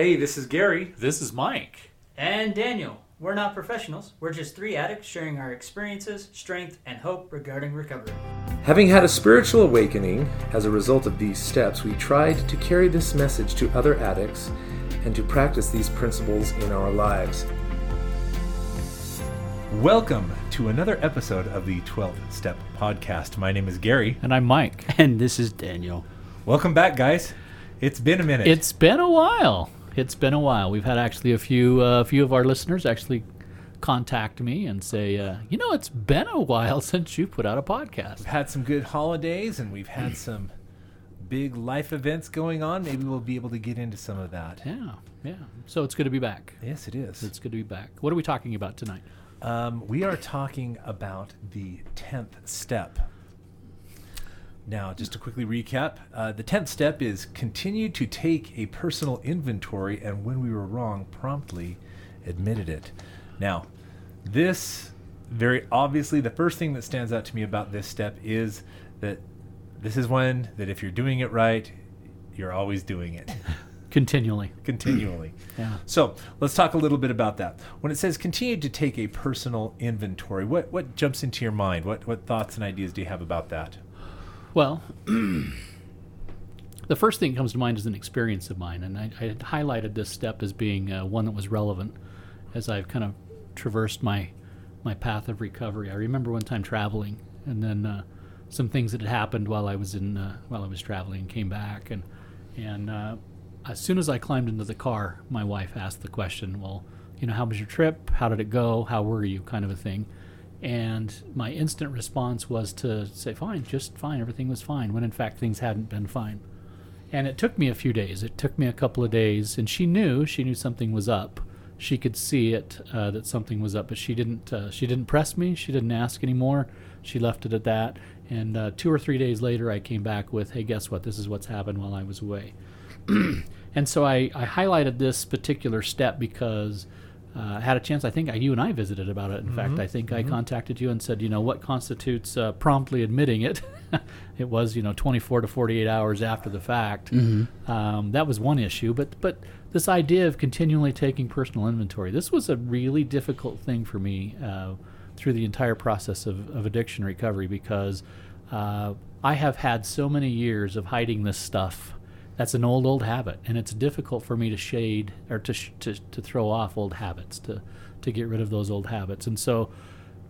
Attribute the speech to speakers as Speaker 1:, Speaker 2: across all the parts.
Speaker 1: Hey, this is Gary.
Speaker 2: This is Mike.
Speaker 3: And Daniel. We're not professionals. We're just three addicts sharing our experiences, strength, and hope regarding recovery.
Speaker 1: Having had a spiritual awakening as a result of these steps, we tried to carry this message to other addicts and to practice these principles in our lives.
Speaker 4: Welcome to another episode of the 12 Step Podcast. My name is Gary.
Speaker 2: And I'm Mike.
Speaker 5: And this is Daniel.
Speaker 4: Welcome back, guys. It's been a minute.
Speaker 5: It's been a while. It's been a while. We've had actually a few uh, few of our listeners actually contact me and say, uh, you know, it's been a while since you put out a podcast.
Speaker 4: We've had some good holidays and we've had some big life events going on. Maybe we'll be able to get into some of that.
Speaker 5: Yeah, yeah. So it's good to be back.
Speaker 4: Yes, it is.
Speaker 5: It's good to be back. What are we talking about tonight?
Speaker 4: Um, we are talking about the 10th step. Now, just to quickly recap, uh, the 10th step is continue to take a personal inventory and when we were wrong, promptly admitted it. Now, this very obviously, the first thing that stands out to me about this step is that this is one that if you're doing it right, you're always doing it
Speaker 5: Continually.
Speaker 4: continually.
Speaker 5: Yeah.
Speaker 4: So let's talk a little bit about that. When it says continue to take a personal inventory, what, what jumps into your mind? What, what thoughts and ideas do you have about that?
Speaker 5: Well, the first thing that comes to mind is an experience of mine, and I, I highlighted this step as being uh, one that was relevant as I've kind of traversed my my path of recovery. I remember one time traveling, and then uh, some things that had happened while I was in uh, while I was traveling, came back, and and uh, as soon as I climbed into the car, my wife asked the question, "Well, you know, how was your trip? How did it go? How were you?" kind of a thing. And my instant response was to say, fine, just fine, everything was fine, when in fact things hadn't been fine. And it took me a few days. It took me a couple of days, and she knew she knew something was up. She could see it uh, that something was up, but she didn't. Uh, she didn't press me. She didn't ask anymore. She left it at that. And uh, two or three days later, I came back with, "Hey, guess what? This is what's happened while I was away." and so I, I highlighted this particular step because uh, had a chance. I think you and I visited about it. In fact, I think I contacted you and said, you know, what constitutes uh, promptly admitting it? it was, you know, 24 to 48 hours after the fact. Um, that was one issue. But but this idea of continually taking personal inventory, this was a really difficult thing for me uh, through the entire process of, of addiction recovery because uh, I have had so many years of hiding this stuff that's an old old habit and it's difficult for me to shade or to, sh- to, to throw off old habits to, to get rid of those old habits. And so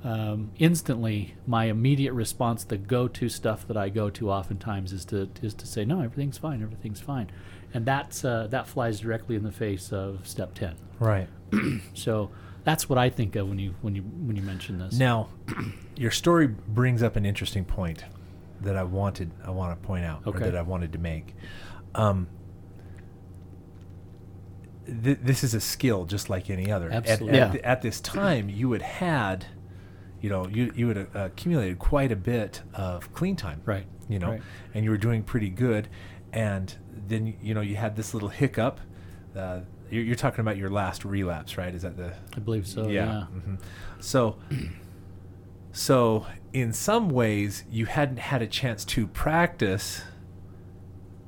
Speaker 5: um, instantly my immediate response the go-to stuff that i go to oftentimes is to is to say no everything's fine everything's fine. And that's uh, that flies directly in the face of step 10
Speaker 4: Right.
Speaker 5: so that's what i think of when you when you when you mention this.
Speaker 4: Now, your story brings up an interesting point that I wanted I want to point out or that I wanted to make. Um, th- this is a skill just like any other. At-
Speaker 5: Absolutely.
Speaker 4: At,
Speaker 5: Yeah.
Speaker 4: th- at this time, you had had, you know, you you had uh, accumulated quite a bit of clean time.
Speaker 5: right
Speaker 4: you know,
Speaker 5: Right.
Speaker 4: and you were doing pretty good. And then, you know, you had this little hiccup. Uh, you're, you're talking about your last relapse, right? Is that the.
Speaker 5: i believe so yeah,
Speaker 4: hmm So, so in some ways, you hadn't had a chance to practice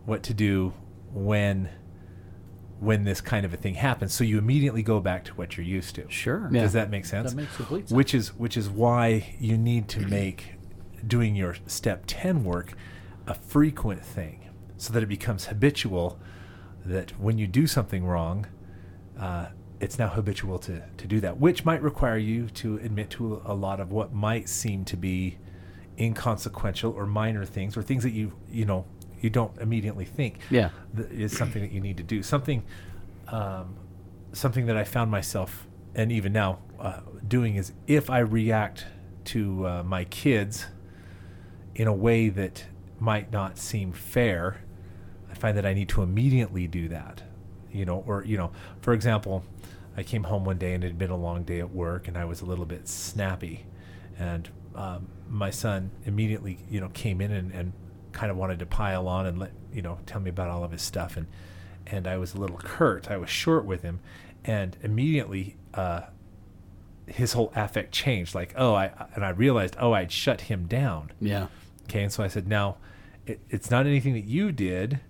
Speaker 4: what to do when when this kind of a thing happens. So you immediately go back to what you're used to.
Speaker 5: sure Yeah.
Speaker 4: Does that make sense?
Speaker 5: that makes complete sense
Speaker 4: which is which is why you need to make doing your step 10 work a frequent thing so that it becomes habitual that when you do something wrong uh, it's now habitual to, to do that which might require you to admit to a lot of what might seem to be inconsequential or minor things or things that you you know you don't immediately think
Speaker 5: Yeah.
Speaker 4: th- is something that you need to do. Something, um, something that I found myself, and even now, uh, doing is if I react to uh, my kids in a way that might not seem fair, I find that I need to immediately do that. You know, or you know, for example, I came home one day and it had been a long day at work, and I was a little bit snappy, and um, my son immediately, you know, came in and, and kind of wanted to pile on and let you know tell me about all of his stuff, and and I was a little curt. I was short with him, and immediately uh, his whole affect changed. Like, oh, I and I realized, oh, I'd shut him down.
Speaker 5: yeah
Speaker 4: Okay, and so I said, now, it, it's not anything that you did,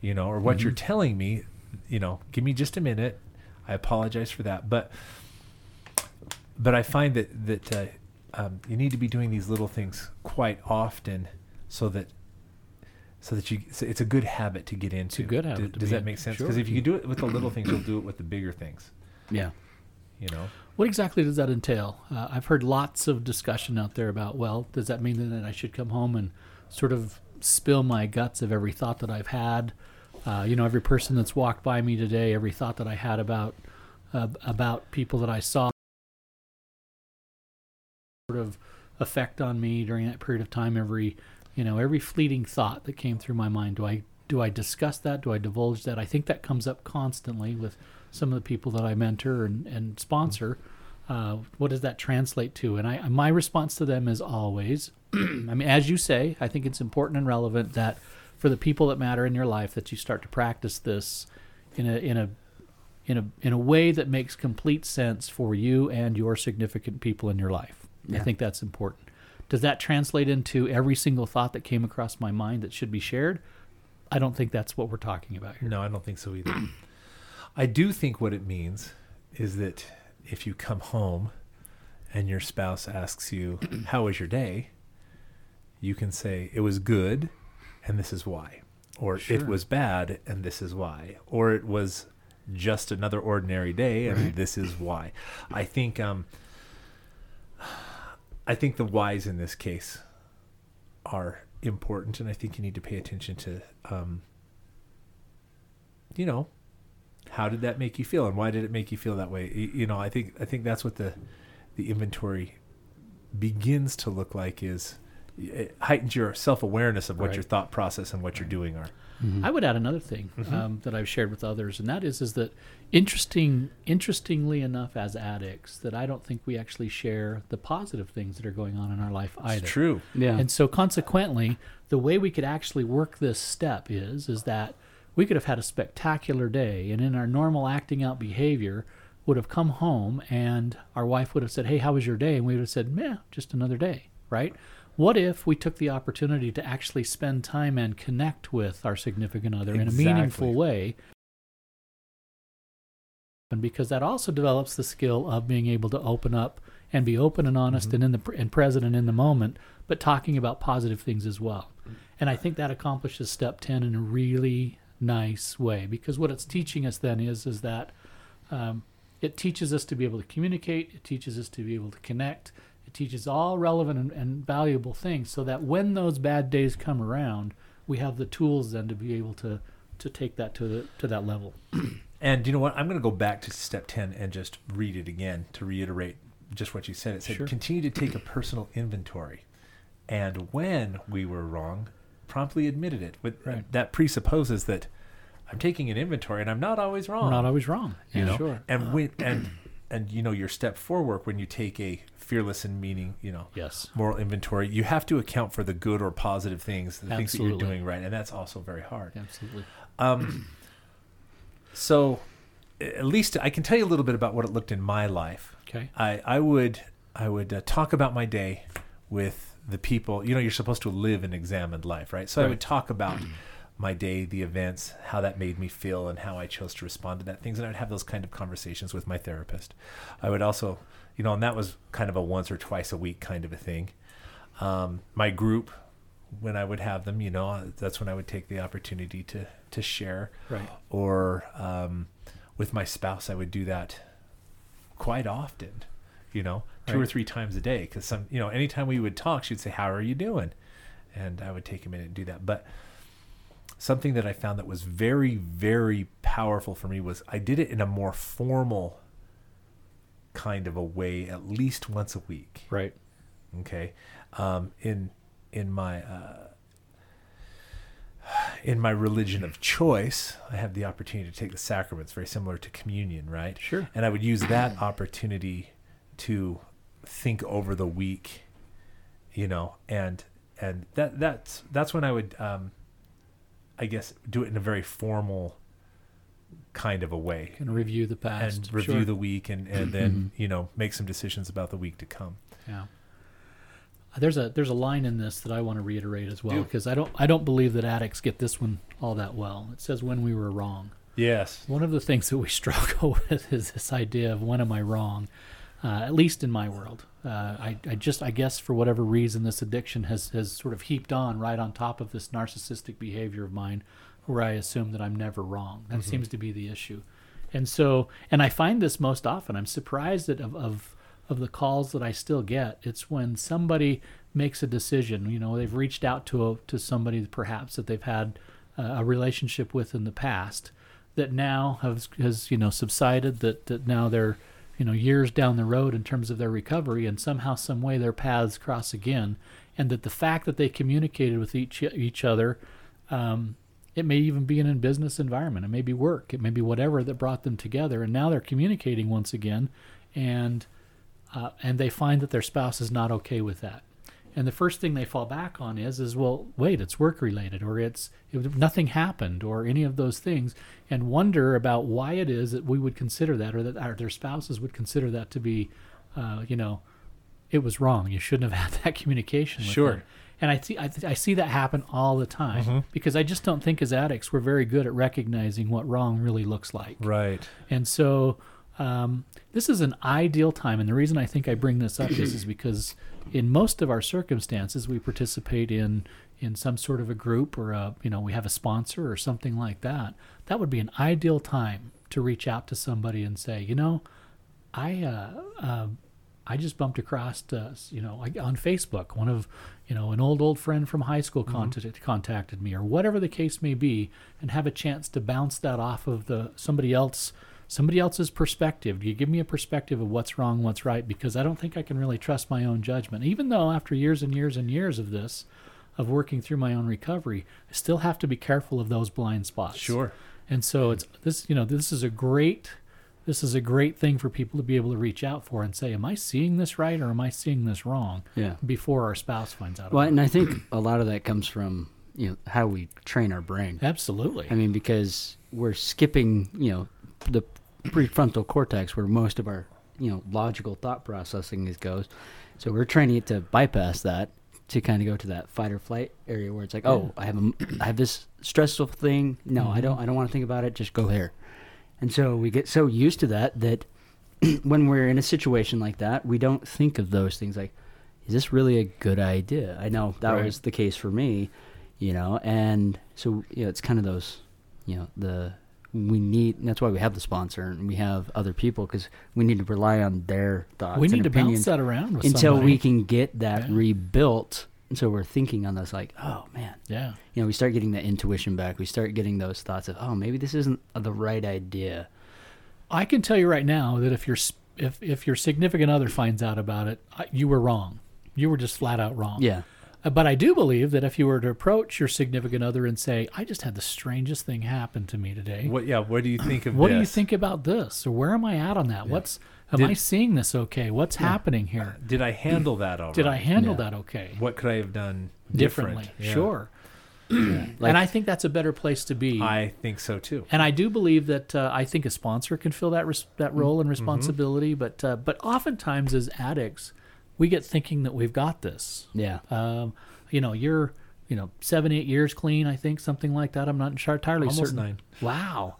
Speaker 4: you know, or what you're telling me. you know, give me just a minute. I apologize for that, but but I find that that uh, um, you need to be doing these little things quite often, so that so that you so it's a good habit to get into.
Speaker 5: a good habit
Speaker 4: Does,
Speaker 5: to
Speaker 4: does that make sense?
Speaker 5: Sure.
Speaker 4: Because if you do it with the little things, you'll do it with the bigger things.
Speaker 5: Yeah.
Speaker 4: You know.
Speaker 5: What exactly does that entail? Uh, I've heard lots of discussion out there about, well, does that mean that I should come home and sort of spill my guts of every thought that I've had? Uh, you know, every person that's walked by me today, every thought that I had about uh, about people that I saw, sort of effect on me during that period of time. Every, you know, every fleeting thought that came through my mind. Do I do I discuss that? Do I divulge that? I think that comes up constantly with some of the people that I mentor and, and sponsor. Uh, what does that translate to? And I, my response to them is always, I mean, as you say, I think it's important and relevant that for the people that matter in your life, that you start to practice this in a in a in a in a way that makes complete sense for you and your significant people in your life. I think that's important. Does that translate into every single thought that came across my mind that should be shared? I don't think that's what we're talking about here.
Speaker 4: No, I don't think so either. I do think what it means is that if you come home and your spouse asks you, How was your day? you can say, It was good, and this is why. Or
Speaker 5: Sure.
Speaker 4: it was bad, and this is why. Or it was just another ordinary day, and
Speaker 5: Right.
Speaker 4: this is why. I think um I think the whys in this case are important, and I think you need to pay attention to um, you know, how did that make you feel, and why did it make you feel that way? You know, I think I think that's what the the inventory begins to look like is it heightens your self awareness of what
Speaker 5: Right.
Speaker 4: your thought process and what you're doing are.
Speaker 5: I would add another thing um, that I've shared with others, and that is is that interesting, interestingly enough, as addicts, that I don't think we actually share the positive things that are going on in our life either.
Speaker 4: It's true.
Speaker 2: Yeah.
Speaker 5: And so, consequently, the way we could actually work this step is is that we could have had a spectacular day, and in our normal acting out behavior, would have come home, and our wife would have said, "Hey, how was your day?" And we would have said, "Yeah, just another day." Right? What if we took the opportunity to actually spend time and connect with our significant other in a meaningful way? And because that also develops the skill of being able to open up and be open and honest and in the and present and in the moment, but talking about positive things as well. And I think that accomplishes step ten in a really nice way because what it's teaching us then is is that um, it teaches us to be able to communicate. It teaches us to be able to connect. It teaches all relevant and, and valuable things so that when those bad days come around, we have the tools then to be able to to take that to the, to that level.
Speaker 4: And you know what? I'm going to go back to step 10 and just read it again to reiterate just what you said. It said,
Speaker 5: Sure.
Speaker 4: continue to take a personal inventory. And when we were wrong, promptly admitted it. But
Speaker 5: Right.
Speaker 4: that presupposes that I'm taking an inventory and I'm not always wrong.
Speaker 5: We're not always wrong.
Speaker 4: you know
Speaker 5: sure.
Speaker 4: and when and and you know your step four work when you take a fearless and meaning you know
Speaker 5: Yes.
Speaker 4: moral inventory you have to account for the good or positive things the things that you're doing right and that's also very hard
Speaker 5: Absolutely.
Speaker 4: um so at least i can tell you a little bit about what it looked in my life
Speaker 5: Okay.
Speaker 4: i i would i would uh, talk about my day with the people you know you're supposed to live an examined life right so i would talk about my day the events how that made me feel and how i chose to respond to that things and i'd have those kind of conversations with my therapist. I would also you know and that was kind of a once or twice a week kind of a thing. Um, my group when i would have them you know that's when i would take the opportunity to to share.
Speaker 5: Right.
Speaker 4: or um, with my spouse i would do that quite often you know two or three times a day because some you know anytime we would talk she'd say how are you doing? And i would take a minute and do that. But something that i found that was very very powerful for me was i did it in a more formal kind of a way at least once a week
Speaker 5: Right.
Speaker 4: okay um, in in my uh, in my religion of choice i have the opportunity to take the sacraments very similar to communion right
Speaker 5: Sure.
Speaker 4: and i would use that opportunity to think over the week you know and and that that's that's when i would um i guess do it in a very formal kind of a way
Speaker 5: And review the past.
Speaker 4: and review
Speaker 5: Sure.
Speaker 4: the week and and then you know make some decisions about the week to come
Speaker 5: Yeah. There's a there's a line in this that I want to reiterate as well because I don't I don't believe that addicts get this one all that well. It says when we were wrong.
Speaker 4: Yes.
Speaker 5: One of the things that we struggle with is this idea of when am I wrong? Uh, at least in my world, uh, I, I just I guess for whatever reason this addiction has has sort of heaped on right on top of this narcissistic behavior of mine, where I assume that I'm never wrong. That seems to be the issue, and so and I find this most often. I'm surprised that of, of of the calls that I still get, it's when somebody makes a decision. You know, they've reached out to a, to somebody perhaps that they've had a relationship with in the past that now has has you know subsided. That that now they're you know years down the road in terms of their recovery, and somehow some way their paths cross again, and that the fact that they communicated with each each other. Um, it may even be in a business environment. It may be work. It may be whatever that brought them together. And now they're communicating once again, and uh, and they find that their spouse is not okay with that. And the first thing they fall back on is, is well, wait, it's work related, or it's it, nothing happened, or any of those things, and wonder about why it is that we would consider that, or that our, their spouses would consider that to be, uh, you know, it was wrong. You shouldn't have had that communication. With
Speaker 4: Sure.
Speaker 5: them. And I see I, I see that happen all the time because I just don't think as addicts we're very good at recognizing what wrong really looks like.
Speaker 4: Right.
Speaker 5: And so um, this is an ideal time. And the reason I think I bring this up is, is because in most of our circumstances, we participate in in some sort of a group or a, you know we have a sponsor or something like that. That would be an ideal time to reach out to somebody and say, you know, I uh, uh, I just bumped across, uh, you know, like on Facebook, one of, you know, an old old friend from high school contacted contacted me, or whatever the case may be, and have a chance to bounce that off of the somebody else, somebody else's perspective. Do you give me a perspective of what's wrong, what's right, because I don't think I can really trust my own judgment, even though after years and years and years of this, of working through my own recovery, I still have to be careful of those blind spots.
Speaker 4: Sure.
Speaker 5: And so it's this, you know, this is a great, this is a great thing for people to be able to reach out for and say, "Am I seeing this right or am I seeing this wrong?"
Speaker 2: Yeah.
Speaker 5: Before our spouse finds out.
Speaker 2: Well, and I think a lot of that comes from you know how we train our brain.
Speaker 5: Absolutely.
Speaker 2: I mean, because we're skipping, you know, the prefrontal cortex where most of our, you know, logical thought processing is goes. So we're training it to bypass that to kind of go to that fight or flight area where it's like, oh, I have a, I have this stressful thing. No, I mm-hmm. don't, I don't want to think about it. Just go here. And so we get so used to that that when we're in a situation like that, we don't think of those things like, is this really a good idea? I know that
Speaker 4: Right.
Speaker 2: was the case for me, you know, and so you know, it's kind of those, you know, the we need. That's why we have the sponsor and we have other people because we need to rely on their thoughts.
Speaker 5: we need to bounce that around
Speaker 2: until
Speaker 5: somebody.
Speaker 2: we can get that
Speaker 5: Yeah.
Speaker 2: rebuilt. And so we're thinking on this like, oh man,
Speaker 5: Yeah.
Speaker 2: you know, we start getting that intuition back. We start getting those thoughts of, oh, maybe this isn't the right idea.
Speaker 5: I can tell you right now that if your if if your significant other finds out about it, you were wrong. You were just flat out wrong.
Speaker 2: Yeah.
Speaker 5: But I do believe that if you were to approach your significant other and say, "I just had the strangest thing happen to me today,"
Speaker 4: What? Yeah. What do you think of
Speaker 5: what do you think about this or where am i at on that what's am i seeing this okay what's happening here
Speaker 4: Did I handle that all
Speaker 5: did i handle
Speaker 2: Yeah.
Speaker 5: that okay
Speaker 4: What could I have done
Speaker 5: differently
Speaker 4: different? Yeah.
Speaker 5: sure
Speaker 2: Like-
Speaker 5: and i think that's a better place to be
Speaker 4: I think so too.
Speaker 5: and i do believe that uh, i think a sponsor can fill that res- that role and responsibility but uh, but oftentimes as addicts we get thinking that we've got this.
Speaker 2: Yeah.
Speaker 5: um, you know you're you know seven eight years clean i think something like that. I'm not entirely
Speaker 4: Almost
Speaker 5: certain
Speaker 4: nine.
Speaker 5: wow.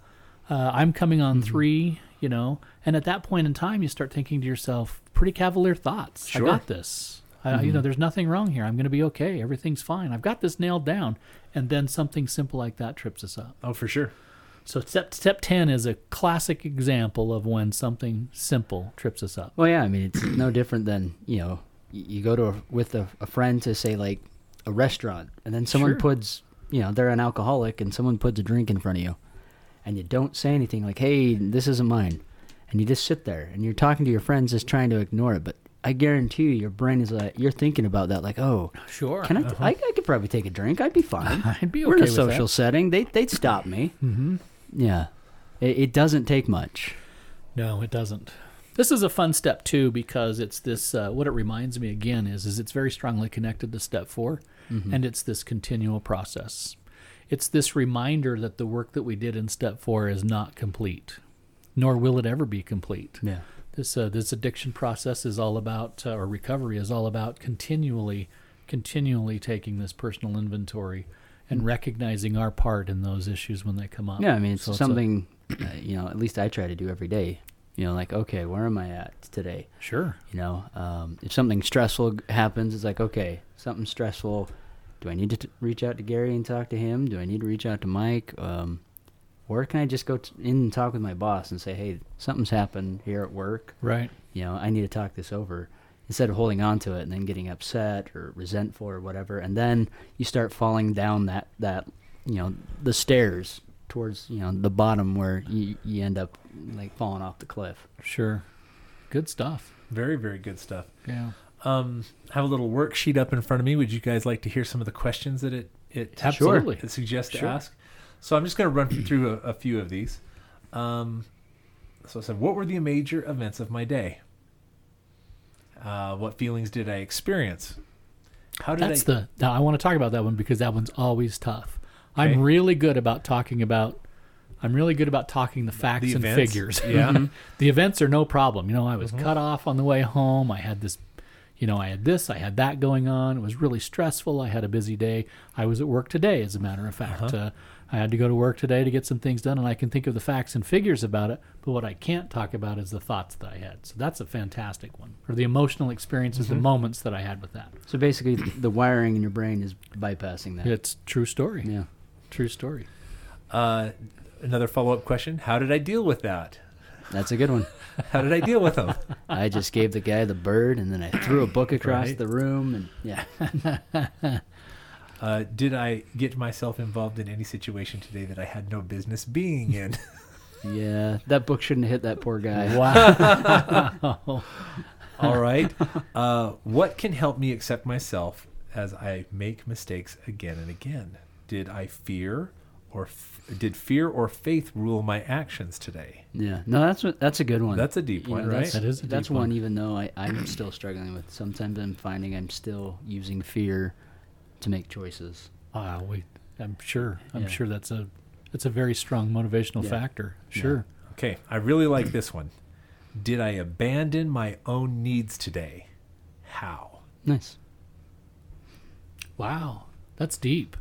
Speaker 5: Uh, i'm coming on three you know. And at that point in time you start thinking to yourself pretty cavalier thoughts.
Speaker 4: Sure.
Speaker 5: i got this. I, you know there's nothing wrong here. I'm going to be okay. Everything's fine. I've got this nailed down. And then something simple like that trips us up.
Speaker 4: Oh, for sure.
Speaker 5: So step step 10 is a classic example of when something simple trips us up
Speaker 2: Well, yeah. I mean, it's no different than you know, you go to a, with a, a friend to say like a restaurant, and then someone
Speaker 5: Sure.
Speaker 2: puts, you know, they're an alcoholic, and someone puts a drink in front of you, and you don't say anything like, "Hey, this isn't mine," and you just sit there and you're talking to your friends, just trying to ignore it. But I guarantee you, your brain is like, you're thinking about that, like, "Oh,
Speaker 5: sure
Speaker 2: can I? I, I could probably take a drink. I'd be fine.
Speaker 5: I'd be
Speaker 2: We're in a
Speaker 5: with that.
Speaker 2: social setting. They they'd stop me.
Speaker 5: mm-hmm.
Speaker 2: Yeah, it, it doesn't take much.
Speaker 5: No, it doesn't. This is a fun step too because it's this. Uh, what it reminds me again is is it's very strongly connected to step 4 and it's this continual process. It's this reminder that the work that we did in step four is not complete, nor will it ever be complete.
Speaker 2: Yeah.
Speaker 5: This uh, this addiction process is all about, uh, or recovery is all about continually, continually taking this personal inventory and recognizing our part in those issues when they come up.
Speaker 2: Yeah, I mean, it's
Speaker 5: So a-
Speaker 2: something, uh, you know, at least I try to do every day. You know, like, okay, where am I at today?
Speaker 5: sure.
Speaker 2: You know, um, if something stressful happens, it's like, okay, something stressful. Do I need to t- reach out to Gary and talk to him? Do I need to reach out to Mike? Um, or can I just go t- in and talk with my boss and say, hey, something's happened here at work.
Speaker 5: Right.
Speaker 2: You know, I need to talk this over. Instead of holding on to it and then getting upset or resentful or whatever, and then you start falling down that that you know the stairs towards you know the bottom where you you end up like falling off the cliff.
Speaker 5: Sure. Good stuff.
Speaker 4: Very, very good stuff.
Speaker 5: Yeah.
Speaker 4: Um, I have a little worksheet up in front of me. Would you guys like to hear some of the questions that it it,
Speaker 5: Absolutely.
Speaker 4: it suggests to ask? So I'm just going to run through a, a few of these. Um, so I said, what were the major events of my day? Uh, what feelings did I experience? How did
Speaker 5: That's
Speaker 4: I?
Speaker 5: the. Now I want to talk about that one because that one's always tough.
Speaker 4: Okay.
Speaker 5: I'm really good about talking about. I'm really good about talking the facts
Speaker 4: The
Speaker 5: and
Speaker 4: events?
Speaker 5: figures.
Speaker 4: Yeah. Mm-hmm.
Speaker 5: the events are no problem. You know, I was cut off on the way home. I had this. You know, I had this. I had that going on. It was really stressful. I had a busy day. I was at work today, as a matter of fact.
Speaker 4: Uh-huh.
Speaker 5: Uh, I had to go to work today to get some things done, and I can think of the facts and figures about it. But what I can't talk about is the thoughts that I had. So that's a fantastic one, or the emotional experiences,
Speaker 4: Mm-hmm.
Speaker 5: the moments that I had with that.
Speaker 2: So basically, the wiring in your brain is bypassing that.
Speaker 5: It's true story.
Speaker 2: Yeah.
Speaker 5: True story.
Speaker 4: uh, another follow up question: How did I deal with that?
Speaker 2: That's a good one.
Speaker 4: How did I deal with them?
Speaker 2: I just gave the guy the bird, and then I threw a book across
Speaker 4: Right.
Speaker 2: the room, and yeah,
Speaker 4: Uh, did I get myself involved in any situation today that I had no business being in?
Speaker 2: yeah, that book shouldn't have hit that poor guy.
Speaker 5: Wow.
Speaker 4: All right. Uh, what can help me accept myself as I make mistakes again and again? Did I fear or f- did fear or faith rule my actions today?
Speaker 2: Yeah, no, that's a, that's a good one.
Speaker 4: That's a deep
Speaker 2: You
Speaker 4: one,
Speaker 2: know,
Speaker 4: right?
Speaker 2: That's,
Speaker 5: That is a
Speaker 2: that's one.
Speaker 5: one.
Speaker 2: Even though I, I'm still struggling with. Sometimes I'm finding I'm still using fear to make choices.
Speaker 5: Ah, we. I'm sure. I'm
Speaker 2: Yeah.
Speaker 5: sure that's a. That's a very strong motivational
Speaker 2: Yeah.
Speaker 5: factor. Sure.
Speaker 4: Okay, I really like this one. Did I abandon my own needs today? How?
Speaker 2: Nice.
Speaker 5: Wow, that's deep.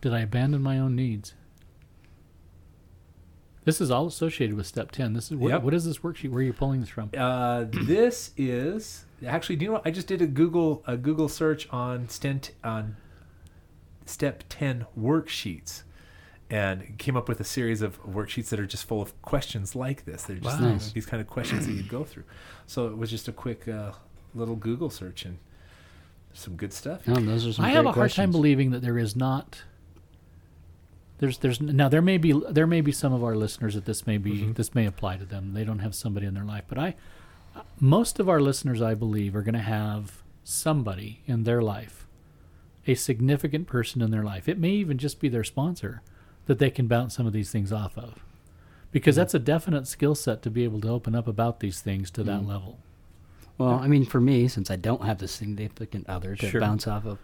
Speaker 5: Did I abandon my own needs? This is all associated with step ten. This is what,
Speaker 4: Yep.
Speaker 5: what is this worksheet? Where are you pulling this from?
Speaker 4: Uh, this is actually. Do you know what? I just did a Google a Google search on stent on step ten worksheets, and came up with a series of worksheets that are just full of questions like this. They're just
Speaker 5: Wow.
Speaker 2: Nice.
Speaker 4: these kind of questions that you'd go through. So it was just a quick uh, little Google search and some good stuff.
Speaker 2: No, those are some
Speaker 5: I have a
Speaker 2: great
Speaker 5: hard time believing that there is not. There's there's now there may be there may be some of our listeners that this may be
Speaker 2: Mm-hmm.
Speaker 5: this may apply to them. They don't have somebody in their life, but I most of our listeners I believe are going to have somebody in their life, a significant person in their life. It may even just be their sponsor that they can bounce some of these things off of. Because
Speaker 2: Mm-hmm.
Speaker 5: that's a definite skill set to be able to open up about these things to that
Speaker 2: Mm.
Speaker 5: level.
Speaker 2: Well, I mean, for me, since I don't have this significant other to
Speaker 5: Sure.
Speaker 2: bounce off of,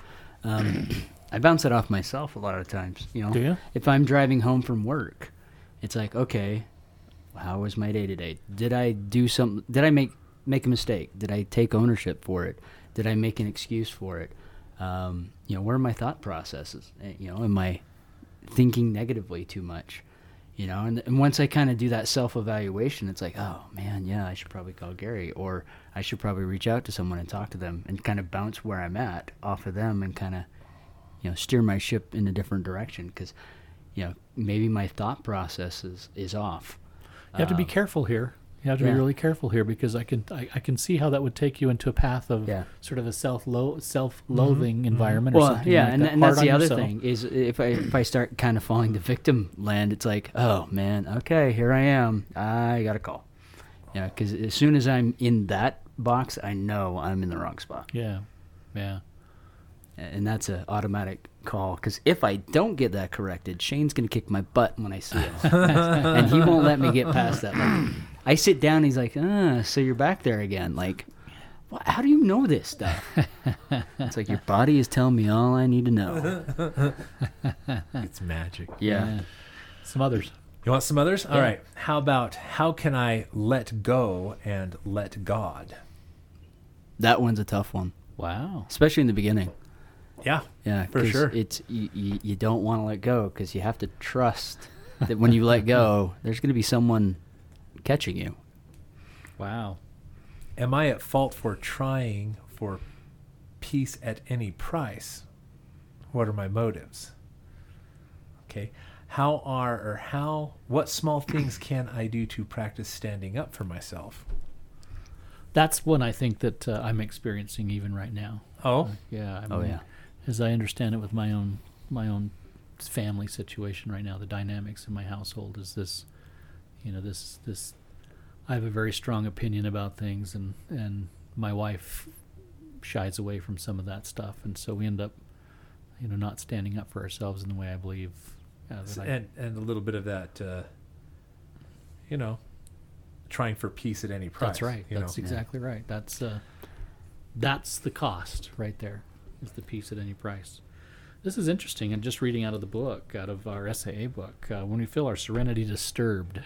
Speaker 2: um, I bounce it off myself a lot of times. You know,
Speaker 5: Do you?
Speaker 2: if I'm driving home from work, it's like, okay, how was my day today? Did I do some? Did I make make a mistake? Did I take ownership for it? Did I make an excuse for it? Um, you know, where are my thought processes? Eh, You know, am I thinking negatively too much? You know, and, and once I kind of do that self evaluation, it's like, oh man, yeah, I should probably call Gary, or I should probably reach out to someone and talk to them, and kind of bounce where I'm at off of them, and kind of, you know, steer my ship in a different direction because, you know, maybe my thought process is is off.
Speaker 5: You have to be
Speaker 2: Um,
Speaker 5: careful here. You have to
Speaker 2: yeah.
Speaker 5: be really careful here because I can I, I can see how that would take you into a path of
Speaker 2: Yeah.
Speaker 5: sort of a self lo- self loathing environment. Or
Speaker 2: Well,
Speaker 5: something
Speaker 2: yeah,
Speaker 5: like
Speaker 2: and,
Speaker 5: that.
Speaker 2: and that's the other
Speaker 5: yourself.
Speaker 2: thing is if I if I start kind of falling to victim land, it's like, oh man, okay, here I am. I got a call. Yeah, because as soon as I'm in that box, I know I'm in the wrong spot,
Speaker 5: Yeah, yeah.
Speaker 2: and that's an automatic call. Because if I don't get that corrected, Shane's gonna kick my butt when I see him, and he won't let me get past that. Like, I sit down, he's like, ah, so you're back there again, like. "Wha- How do you know this stuff? it's like your body is telling me all I need to know.
Speaker 4: It's magic.
Speaker 2: Yeah.
Speaker 5: Some others.
Speaker 4: You want some others? All
Speaker 2: Yeah.
Speaker 4: right. How about how can I let go and let God?
Speaker 2: That one's a tough one,
Speaker 5: Wow.
Speaker 2: especially in the beginning.
Speaker 4: Yeah.
Speaker 2: Yeah,
Speaker 4: For
Speaker 2: 'cause
Speaker 4: sure.
Speaker 2: It's you, you, you don't want to let go because you have to trust that when you let go, there's going to be someone catching you.
Speaker 5: Wow.
Speaker 4: Am I at fault for trying for peace at any price? What are my motives? Okay. How are or how what small things can I do to practice standing up for myself?
Speaker 5: That's one I think that uh, I'm experiencing even right now.
Speaker 4: Oh,
Speaker 5: Yeah. I
Speaker 2: Oh, yeah.
Speaker 5: As I understand it with my own my own family situation right now, the dynamics in my household is this, you know, this this. I have a very strong opinion about things, and and my wife shies away from some of that stuff, and so we end up, you know, not standing up for ourselves in the way I believe. Uh, that I-
Speaker 4: and and a little bit of that uh, you know, trying for peace at any price.
Speaker 5: That's right.
Speaker 4: You
Speaker 5: That's
Speaker 4: know?
Speaker 5: exactly right. That's uh, that's the cost right there. Is the peace at any price. This is interesting. And just reading out of the book, out of our SAA book, uh, when we feel our serenity disturbed,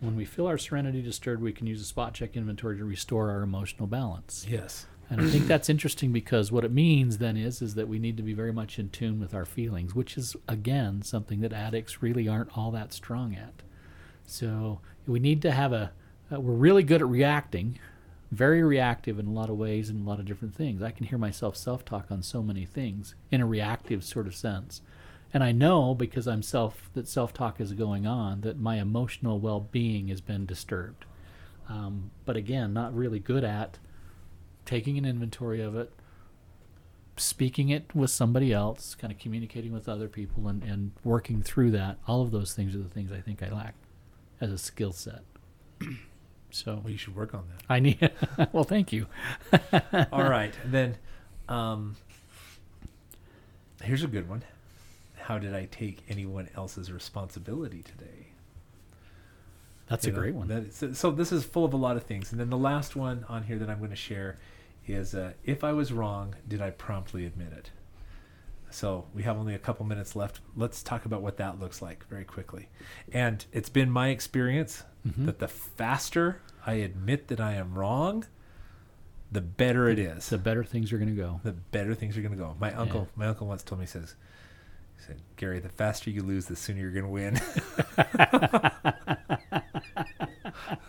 Speaker 5: when we feel our serenity disturbed, we can use a spot check inventory to restore our emotional balance.
Speaker 4: Yes.
Speaker 5: And I think that's interesting because what it means then is is that we need to be very much in tune with our feelings, which is again something that addicts really aren't all that strong at. So we need to have a. Uh, we're really good at reacting, very reactive in a lot of ways and a lot of different things. I can hear myself self-talk on so many things in a reactive sort of sense, and I know because I'm self that self-talk is going on that my emotional well-being has been disturbed. Um, but again, not really good at taking an inventory of it, speaking it with somebody else, kind of communicating with other people, and, and working through that. All of those things are the things I think I lack as a skill set. So
Speaker 4: Well, you should work on that.
Speaker 5: I need. well, thank you.
Speaker 4: All right. Then, um, here's a good one. How did I take anyone else's responsibility today?
Speaker 5: That's
Speaker 4: You
Speaker 5: a
Speaker 4: know,
Speaker 5: great one.
Speaker 4: that so, so this is full of a lot of things. And then the last one on here that I'm going to share is uh, if I was wrong, did I promptly admit it? So we have only a couple minutes left. Let's talk about what that looks like very quickly. And it's been my experience
Speaker 5: Mhm.
Speaker 4: that the faster I admit that I am wrong, the better it is
Speaker 5: the better things are going to go.
Speaker 4: the better things are going to go. My uncle, my uncle once told me, he says, he said, Gary, the faster you lose, the sooner you're going to win.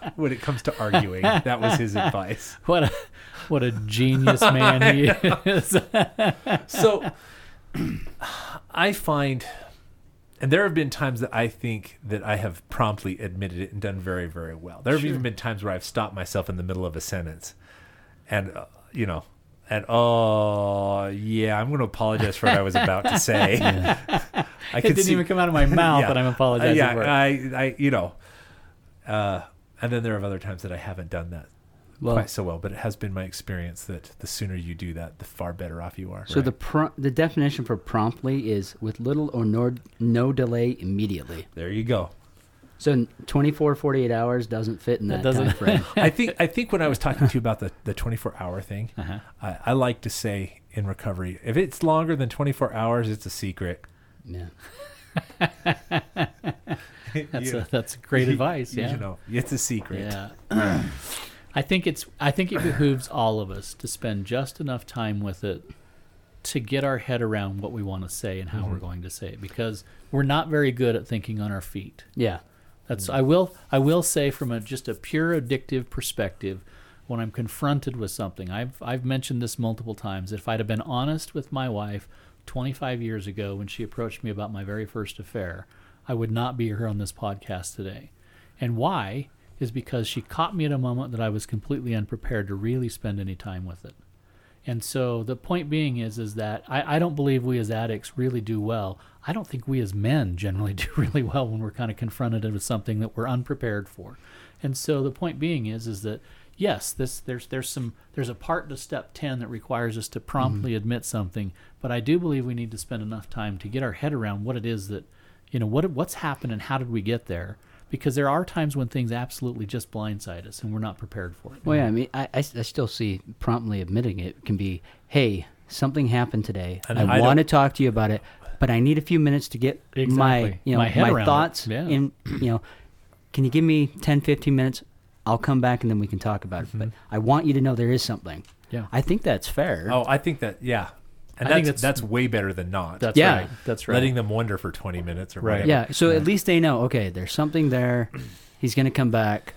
Speaker 4: when it comes to arguing, that was his advice.
Speaker 5: What a what a genius man he is.
Speaker 4: So I find, and there have been times that I think that I have promptly admitted it and done very, very well. There have
Speaker 5: Sure.
Speaker 4: even been times where I've stopped myself in the middle of a sentence and, uh, you know, and oh yeah, I'm going to apologize for what I was about to say. I
Speaker 5: it didn't
Speaker 4: see-
Speaker 5: even come out of my mouth,
Speaker 4: Yeah.
Speaker 5: but I'm
Speaker 4: Uh,
Speaker 5: apologizing
Speaker 4: yeah,
Speaker 5: for it.
Speaker 4: I, I, you know, uh, and then there are other times that I haven't done that
Speaker 2: Well,
Speaker 4: quite so well. But it has been my experience that the sooner you do that, the far better off you are.
Speaker 2: so the pro- the definition for promptly is with little or no, no delay immediately.
Speaker 4: there you go.
Speaker 2: So 24, 48 hours doesn't fit in
Speaker 5: That
Speaker 2: that,
Speaker 5: doesn't-
Speaker 2: time frame.
Speaker 4: I think I think when I was talking to you about the the 24 hour thing,
Speaker 5: Uh-huh.
Speaker 4: I, I like to say in recovery, if it's longer than 24 hours, it's a secret.
Speaker 2: yeah.
Speaker 5: That's
Speaker 4: You-
Speaker 5: a, that's great advice. Yeah.
Speaker 4: you know, it's a secret.
Speaker 5: Yeah. I think it's I think it behooves all of us to spend just enough time with it to get our head around what we want to say and how we're
Speaker 4: Mhm.
Speaker 5: going to say it because we're not very good at thinking on our feet.
Speaker 2: Yeah.
Speaker 5: That's I will I will say from a just a pure addictive perspective when I'm confronted with something. I've I've mentioned this multiple times. If I'd have been honest with my wife 25 years ago when she approached me about my very first affair, I would not be here on this podcast today. And why is because she caught me at a moment that I was completely unprepared to really spend any time with it. And so the point being is is that I, I don't believe we as addicts really do well. I don't think we as men generally do really well when we're kind of confronted with something that we're unprepared for. And so the point being is is that yes, this there's there's some there's a part to step ten that requires us to promptly mm-hmm. admit something, but I do believe we need to spend enough time to get our head around what it is that you know what what's happened and how did we get there because there are times when things absolutely just blindside us and we're not prepared for it.
Speaker 2: Well, yeah, I mean, I, I, I still see promptly admitting it can be, hey, something happened today.
Speaker 4: And
Speaker 2: I,
Speaker 4: I
Speaker 2: want to talk to you about it, but I need a few minutes to get my, you know,
Speaker 5: My
Speaker 2: my,
Speaker 5: head around
Speaker 2: thoughts
Speaker 5: Yeah.
Speaker 2: in, you know, can you give me 10, 15 minutes? I'll come back and then we can talk about it. But mm-hmm. I want you to know there is something.
Speaker 5: Yeah.
Speaker 2: I think that's fair.
Speaker 4: Oh, I think that yeah, And
Speaker 5: I think
Speaker 4: that's,
Speaker 5: that's-
Speaker 4: that's way better than not.
Speaker 5: That's
Speaker 2: Yeah.
Speaker 5: right. That's right.
Speaker 4: letting them wonder for 20 minutes or
Speaker 5: Right.
Speaker 4: whatever.
Speaker 2: Yeah. So at least they know. Okay, there's something there. He's going to come back.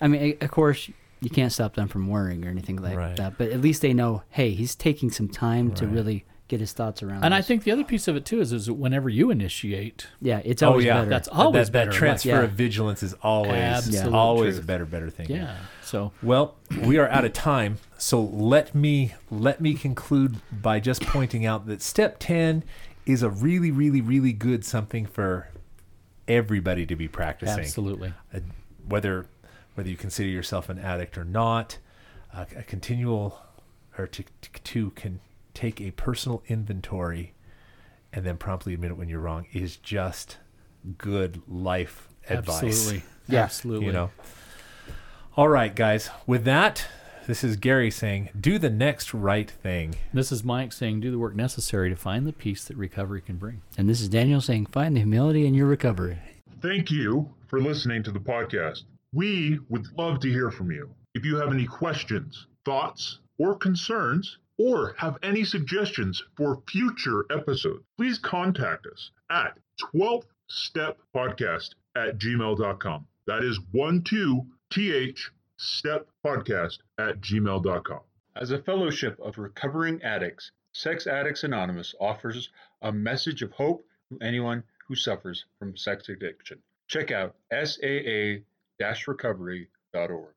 Speaker 2: I mean, of course, you can't stop them from worrying or anything like
Speaker 4: Right.
Speaker 2: that. But at least they know. Hey, he's taking some time to really get his thoughts around.
Speaker 5: and I think the other piece of it too is, is that whenever you initiate,
Speaker 2: yeah, it's
Speaker 4: Oh
Speaker 2: always
Speaker 4: yeah,
Speaker 2: better.
Speaker 5: That's always
Speaker 4: that,
Speaker 5: better.
Speaker 4: That transfer
Speaker 2: Yeah.
Speaker 4: of vigilance is always
Speaker 5: Absolute
Speaker 4: always
Speaker 5: truth.
Speaker 4: a better better thing.
Speaker 5: yeah. So
Speaker 4: Well, we are out of time, so let me let me conclude by just pointing out that step 10 is a really really really good something for everybody to be practicing.
Speaker 5: absolutely.
Speaker 4: Uh, whether whether you consider yourself an addict or not, uh, a continual or to, to to can take a personal inventory and then promptly admit it when you're wrong is just good life advice.
Speaker 5: Absolutely.
Speaker 2: Yeah.
Speaker 5: Absolutely.
Speaker 4: You know. All right, guys. With that, this is Gary saying, "Do the next right thing."
Speaker 5: This is Mike saying, do the work necessary to find the peace that recovery can bring.
Speaker 2: and this is Daniel saying, find the humility in your recovery.
Speaker 6: Thank you for listening to the podcast. We would love to hear from you. If you have any questions, thoughts, or concerns, or have any suggestions for future episodes, please contact us at 12th Step Podcast at gmail.com. That is 12th Step Podcast at gmail.com. As a fellowship of recovering addicts, Sex Addicts Anonymous offers a message of hope to anyone who suffers from sex addiction. Check out saa-recovery.org.